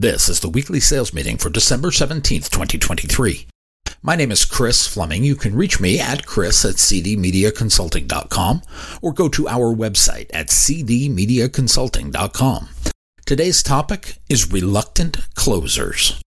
This is the weekly sales meeting for December 17th, 2023. My name is Chris Fleming. You can reach me at chris at cdmediaconsulting.com or go to our website at cdmediaconsulting.com. Today's topic is reluctant closers.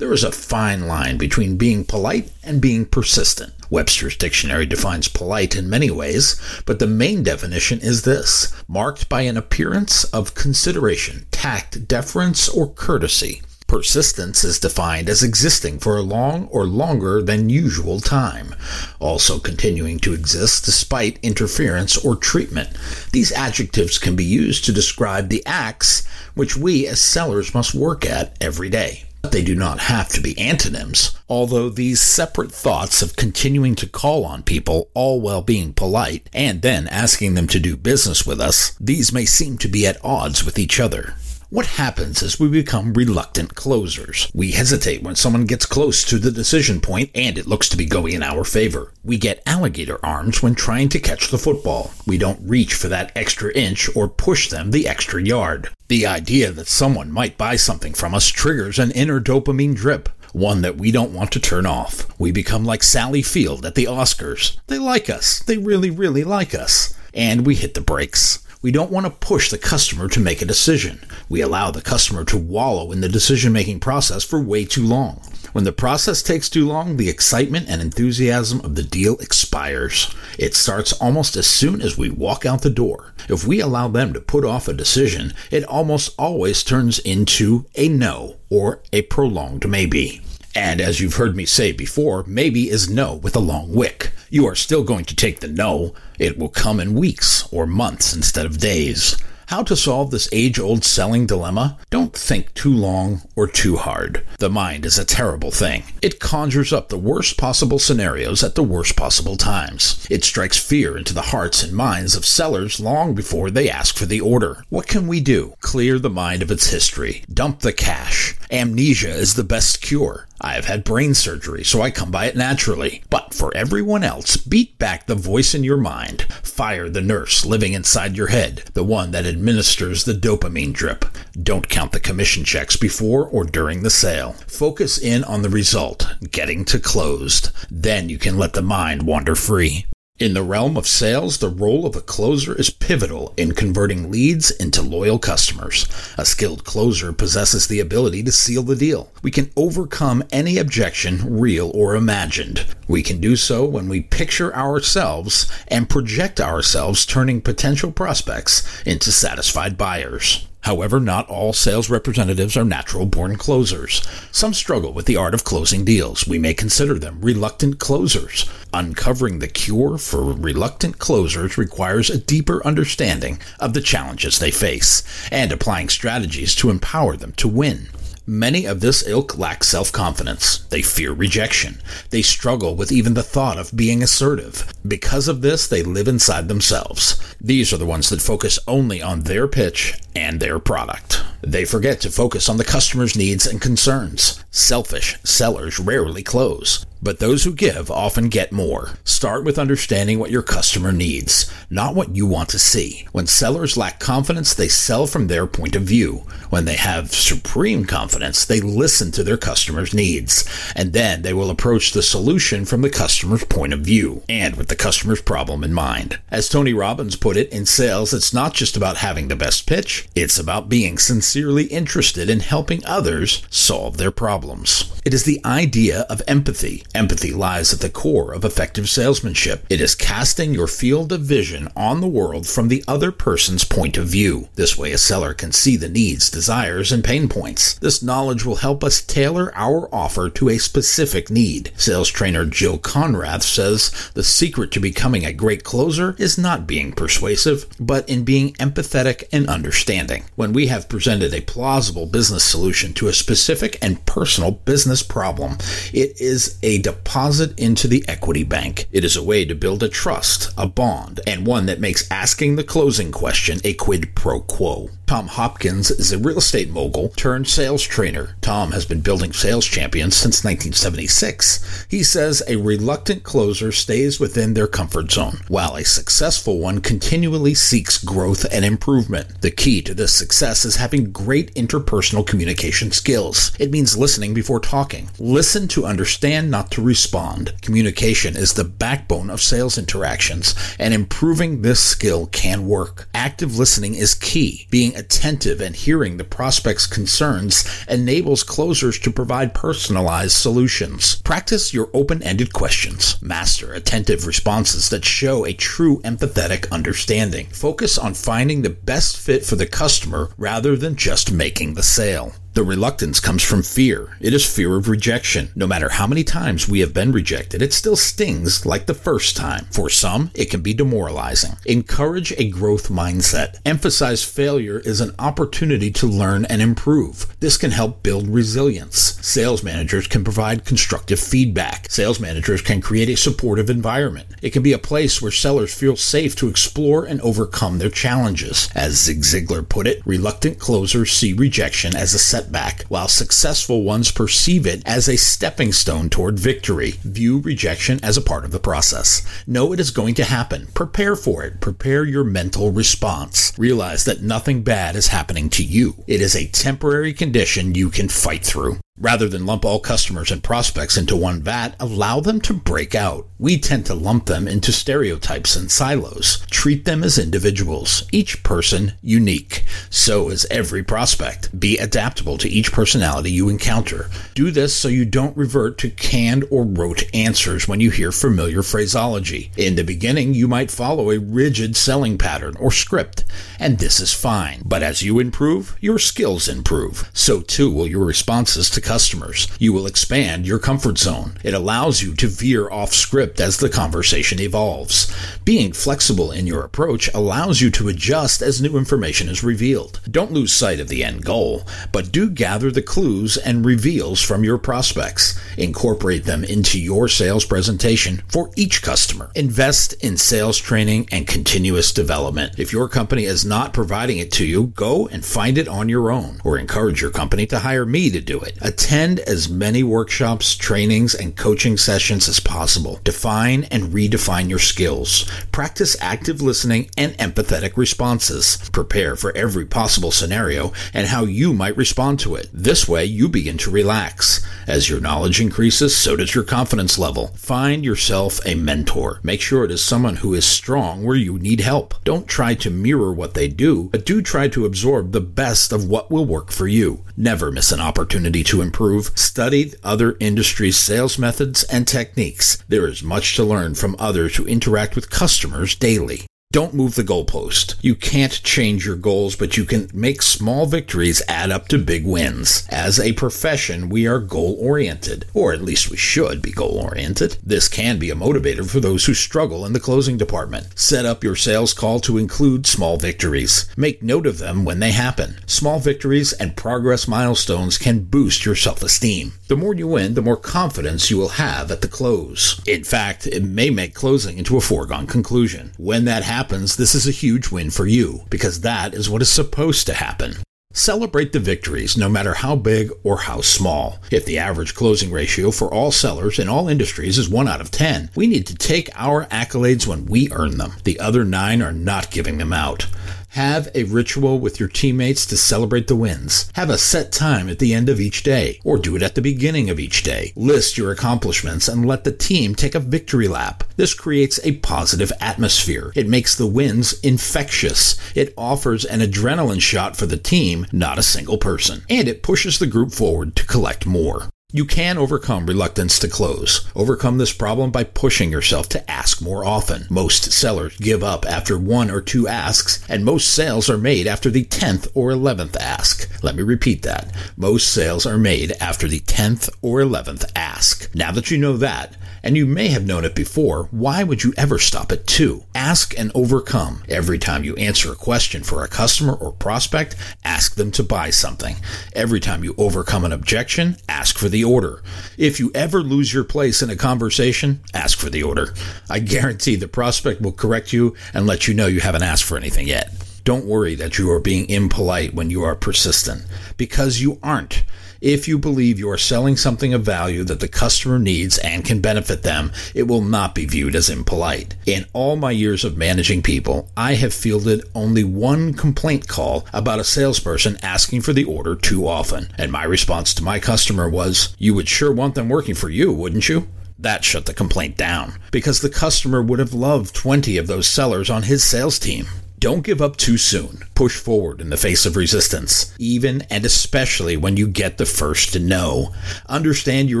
There is a fine line between being polite and being persistent. Webster's dictionary defines polite in many ways, but the main definition is this marked by an appearance of consideration, tact, deference, or courtesy. Persistence is defined as existing for a long or longer than usual time, also continuing to exist despite interference or treatment. These adjectives can be used to describe the acts which we as sellers must work at every day. But they do not have to be antonyms, although these separate thoughts of continuing to call on people all while being polite and then asking them to do business with us, these may seem to be at odds with each other. What happens is we become reluctant closers. We hesitate when someone gets close to the decision point and it looks to be going in our favor. We get alligator arms when trying to catch the football. We don't reach for that extra inch or push them the extra yard. The idea that someone might buy something from us triggers an inner dopamine drip one that we don't want to turn off. We become like Sally Field at the Oscars. They like us. They really, really like us. And we hit the brakes. We don't want to push the customer to make a decision. We allow the customer to wallow in the decision making process for way too long. When the process takes too long, the excitement and enthusiasm of the deal expires. It starts almost as soon as we walk out the door. If we allow them to put off a decision, it almost always turns into a no or a prolonged maybe. And as you've heard me say before, maybe is no with a long wick. You are still going to take the no. It will come in weeks or months instead of days. How to solve this age old selling dilemma? Don't think too long or too hard. The mind is a terrible thing. It conjures up the worst possible scenarios at the worst possible times. It strikes fear into the hearts and minds of sellers long before they ask for the order. What can we do? Clear the mind of its history. Dump the cache. Amnesia is the best cure. I have had brain surgery, so I come by it naturally. But for everyone else, beat back the voice in your mind. Fire the nurse living inside your head, the one that administers the dopamine drip. Don't count the commission checks before or during the sale. Focus in on the result, getting to closed. Then you can let the mind wander free. In the realm of sales, the role of a closer is pivotal in converting leads into loyal customers. A skilled closer possesses the ability to seal the deal. We can overcome any objection, real or imagined. We can do so when we picture ourselves and project ourselves turning potential prospects into satisfied buyers. However, not all sales representatives are natural born closers. Some struggle with the art of closing deals. We may consider them reluctant closers. Uncovering the cure for reluctant closers requires a deeper understanding of the challenges they face and applying strategies to empower them to win. Many of this ilk lack self confidence. They fear rejection. They struggle with even the thought of being assertive. Because of this, they live inside themselves. These are the ones that focus only on their pitch and their product. They forget to focus on the customer's needs and concerns. Selfish sellers rarely close. But those who give often get more. Start with understanding what your customer needs, not what you want to see. When sellers lack confidence, they sell from their point of view. When they have supreme confidence, they listen to their customer's needs, and then they will approach the solution from the customer's point of view and with the customer's problem in mind. As Tony Robbins put it, in sales, it's not just about having the best pitch, it's about being sincerely interested in helping others solve their problems. It is the idea of empathy Empathy lies at the core of effective salesmanship. It is casting your field of vision on the world from the other person's point of view. This way, a seller can see the needs, desires, and pain points. This knowledge will help us tailor our offer to a specific need. Sales trainer Jill Konrath says the secret to becoming a great closer is not being persuasive, but in being empathetic and understanding. When we have presented a plausible business solution to a specific and personal business problem, it is a deposit into the equity bank. It is a way to build a trust, a bond, and one that makes asking the closing question a quid pro quo. Tom Hopkins is a real estate mogul turned sales trainer. Tom has been building sales champions since 1976. He says a reluctant closer stays within their comfort zone, while a successful one continually seeks growth and improvement. The key to this success is having great interpersonal communication skills. It means listening before talking. Listen to understand, not to respond. Communication is the backbone of sales interactions, and improving this skill can work. Active listening is key. Being attentive and hearing the prospect's concerns enables closers to provide personalized solutions. Practice your open-ended questions. Master attentive responses that show a true empathetic understanding. Focus on finding the best fit for the customer rather than just making the sale. The reluctance comes from fear. It is fear of rejection. No matter how many times we have been rejected, it still stings like the first time. For some, it can be demoralizing. Encourage a growth mindset. Emphasize failure is an opportunity to learn and improve. This can help build resilience. Sales managers can provide constructive feedback. Sales managers can create a supportive environment. It can be a place where sellers feel safe to explore and overcome their challenges. As Zig Ziglar put it, reluctant closers see rejection as a setback, while successful ones perceive it as a stepping stone toward victory. View rejection as a part of the process. Know it is going to happen. Prepare for it. Prepare your mental response. Realize that nothing bad is happening to you. It is a temporary condition you can fight through. Rather than lump all customers and prospects into one vat, allow them to break out. We tend to lump them into stereotypes and silos. Treat them as individuals, each person unique. So is every prospect. Be adaptable to each personality you encounter. Do this so you don't revert to canned or rote answers when you hear familiar phraseology. In the beginning, you might follow a rigid selling pattern or script, and this is fine. But as you improve, your skills improve. So too will your responses to customers. You will expand your comfort zone. It allows you to veer off script as the conversation evolves. Being flexible in your approach allows you to adjust as new information is revealed. Don't lose sight of the end goal, but do gather the clues and reveals from your prospects. Incorporate them into your sales presentation for each customer. Invest in sales training and continuous development. If your company is not providing it to you, go and find it on your own or encourage your company to hire me to do it. Attend as many workshops, trainings, and coaching sessions as possible. Define and redefine your skills. Practice active listening and empathetic responses. Prepare for every possible scenario and how you might respond to it. This way, you begin to relax. As your knowledge increases, so does your confidence level. Find yourself a mentor. Make sure it is someone who is strong where you need help. Don't try to mirror what they do, but do try to absorb the best of what will work for you. Never miss an opportunity to improve. Study other industries' sales methods and techniques. There is much to learn from others who interact with customers daily. Don't move the goalpost. You can't change your goals, but you can make small victories add up to big wins. As a profession, we are goal oriented, or at least we should be goal oriented. This can be a motivator for those who struggle in the closing department. Set up your sales call to include small victories. Make note of them when they happen. Small victories and progress milestones can boost your self esteem. The more you win, the more confidence you will have at the close. In fact, it may make closing into a foregone conclusion. When that happens, happens, this is a huge win for you, because that is what is supposed to happen. Celebrate the victories, no matter how big or how small. If the average closing ratio for all sellers in all industries is 1 out of 10, we need to take our accolades when we earn them. The other 9 are not giving them out. Have a ritual with your teammates to celebrate the wins. Have a set time at the end of each day, or do it at the beginning of each day. List your accomplishments and let the team take a victory lap. This creates a positive atmosphere. It makes the wins infectious. It offers an adrenaline shot for the team, not a single person. And it pushes the group forward to collect more. You can overcome reluctance to close. Overcome this problem by pushing yourself to ask more often. Most sellers give up after one or two asks, and most sales are made after the 10th or 11th ask. Let me repeat that. Most sales are made after the 10th or 11th ask. Now that you know that, and you may have known it before, why would you ever stop at two? Ask and overcome. Every time you answer a question for a customer or prospect, ask them to buy something. Every time you overcome an objection, ask for the order. If you ever lose your place in a conversation, ask for the order. I guarantee the prospect will correct you and let you know you haven't asked for anything yet. Don't worry that you are being impolite when you are persistent, because you aren't. If you believe you are selling something of value that the customer needs and can benefit them, it will not be viewed as impolite. In all my years of managing people, I have fielded only one complaint call about a salesperson asking for the order too often. And my response to my customer was, You would sure want them working for you, wouldn't you? That shut the complaint down because the customer would have loved 20 of those sellers on his sales team. Don't give up too soon. Push forward in the face of resistance, even and especially when you get the first no. Understand you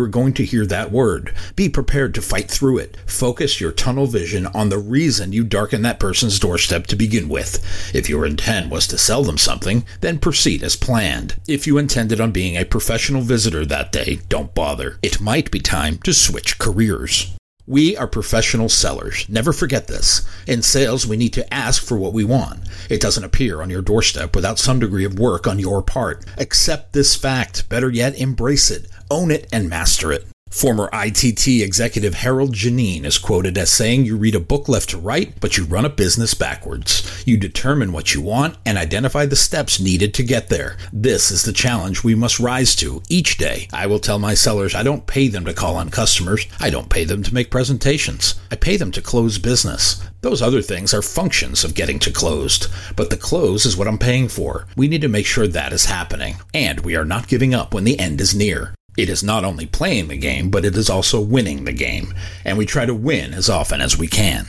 are going to hear that word. Be prepared to fight through it. Focus your tunnel vision on the reason you darkened that person's doorstep to begin with. If your intent was to sell them something, then proceed as planned. If you intended on being a professional visitor that day, don't bother. It might be time to switch careers. We are professional sellers. Never forget this. In sales, we need to ask for what we want. It doesn't appear on your doorstep without some degree of work on your part. Accept this fact. Better yet, embrace it, own it, and master it. Former ITT executive Harold Geneen is quoted as saying, You read a book left to right, but you run a business backwards. You determine what you want and identify the steps needed to get there. This is the challenge we must rise to each day. I will tell my sellers I don't pay them to call on customers. I don't pay them to make presentations. I pay them to close business. Those other things are functions of getting to closed, but the close is what I'm paying for. We need to make sure that is happening, and we are not giving up when the end is near. It is not only playing the game, but it is also winning the game, and we try to win as often as we can.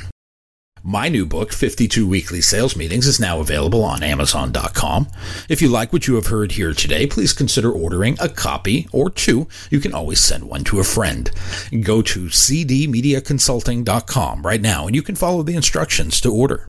My new book, 52 Weekly Sales Meetings, is now available on Amazon.com. If you like what you have heard here today, please consider ordering a copy or two. You can always send one to a friend. Go to cdmediaconsulting.com right now and you can follow the instructions to order.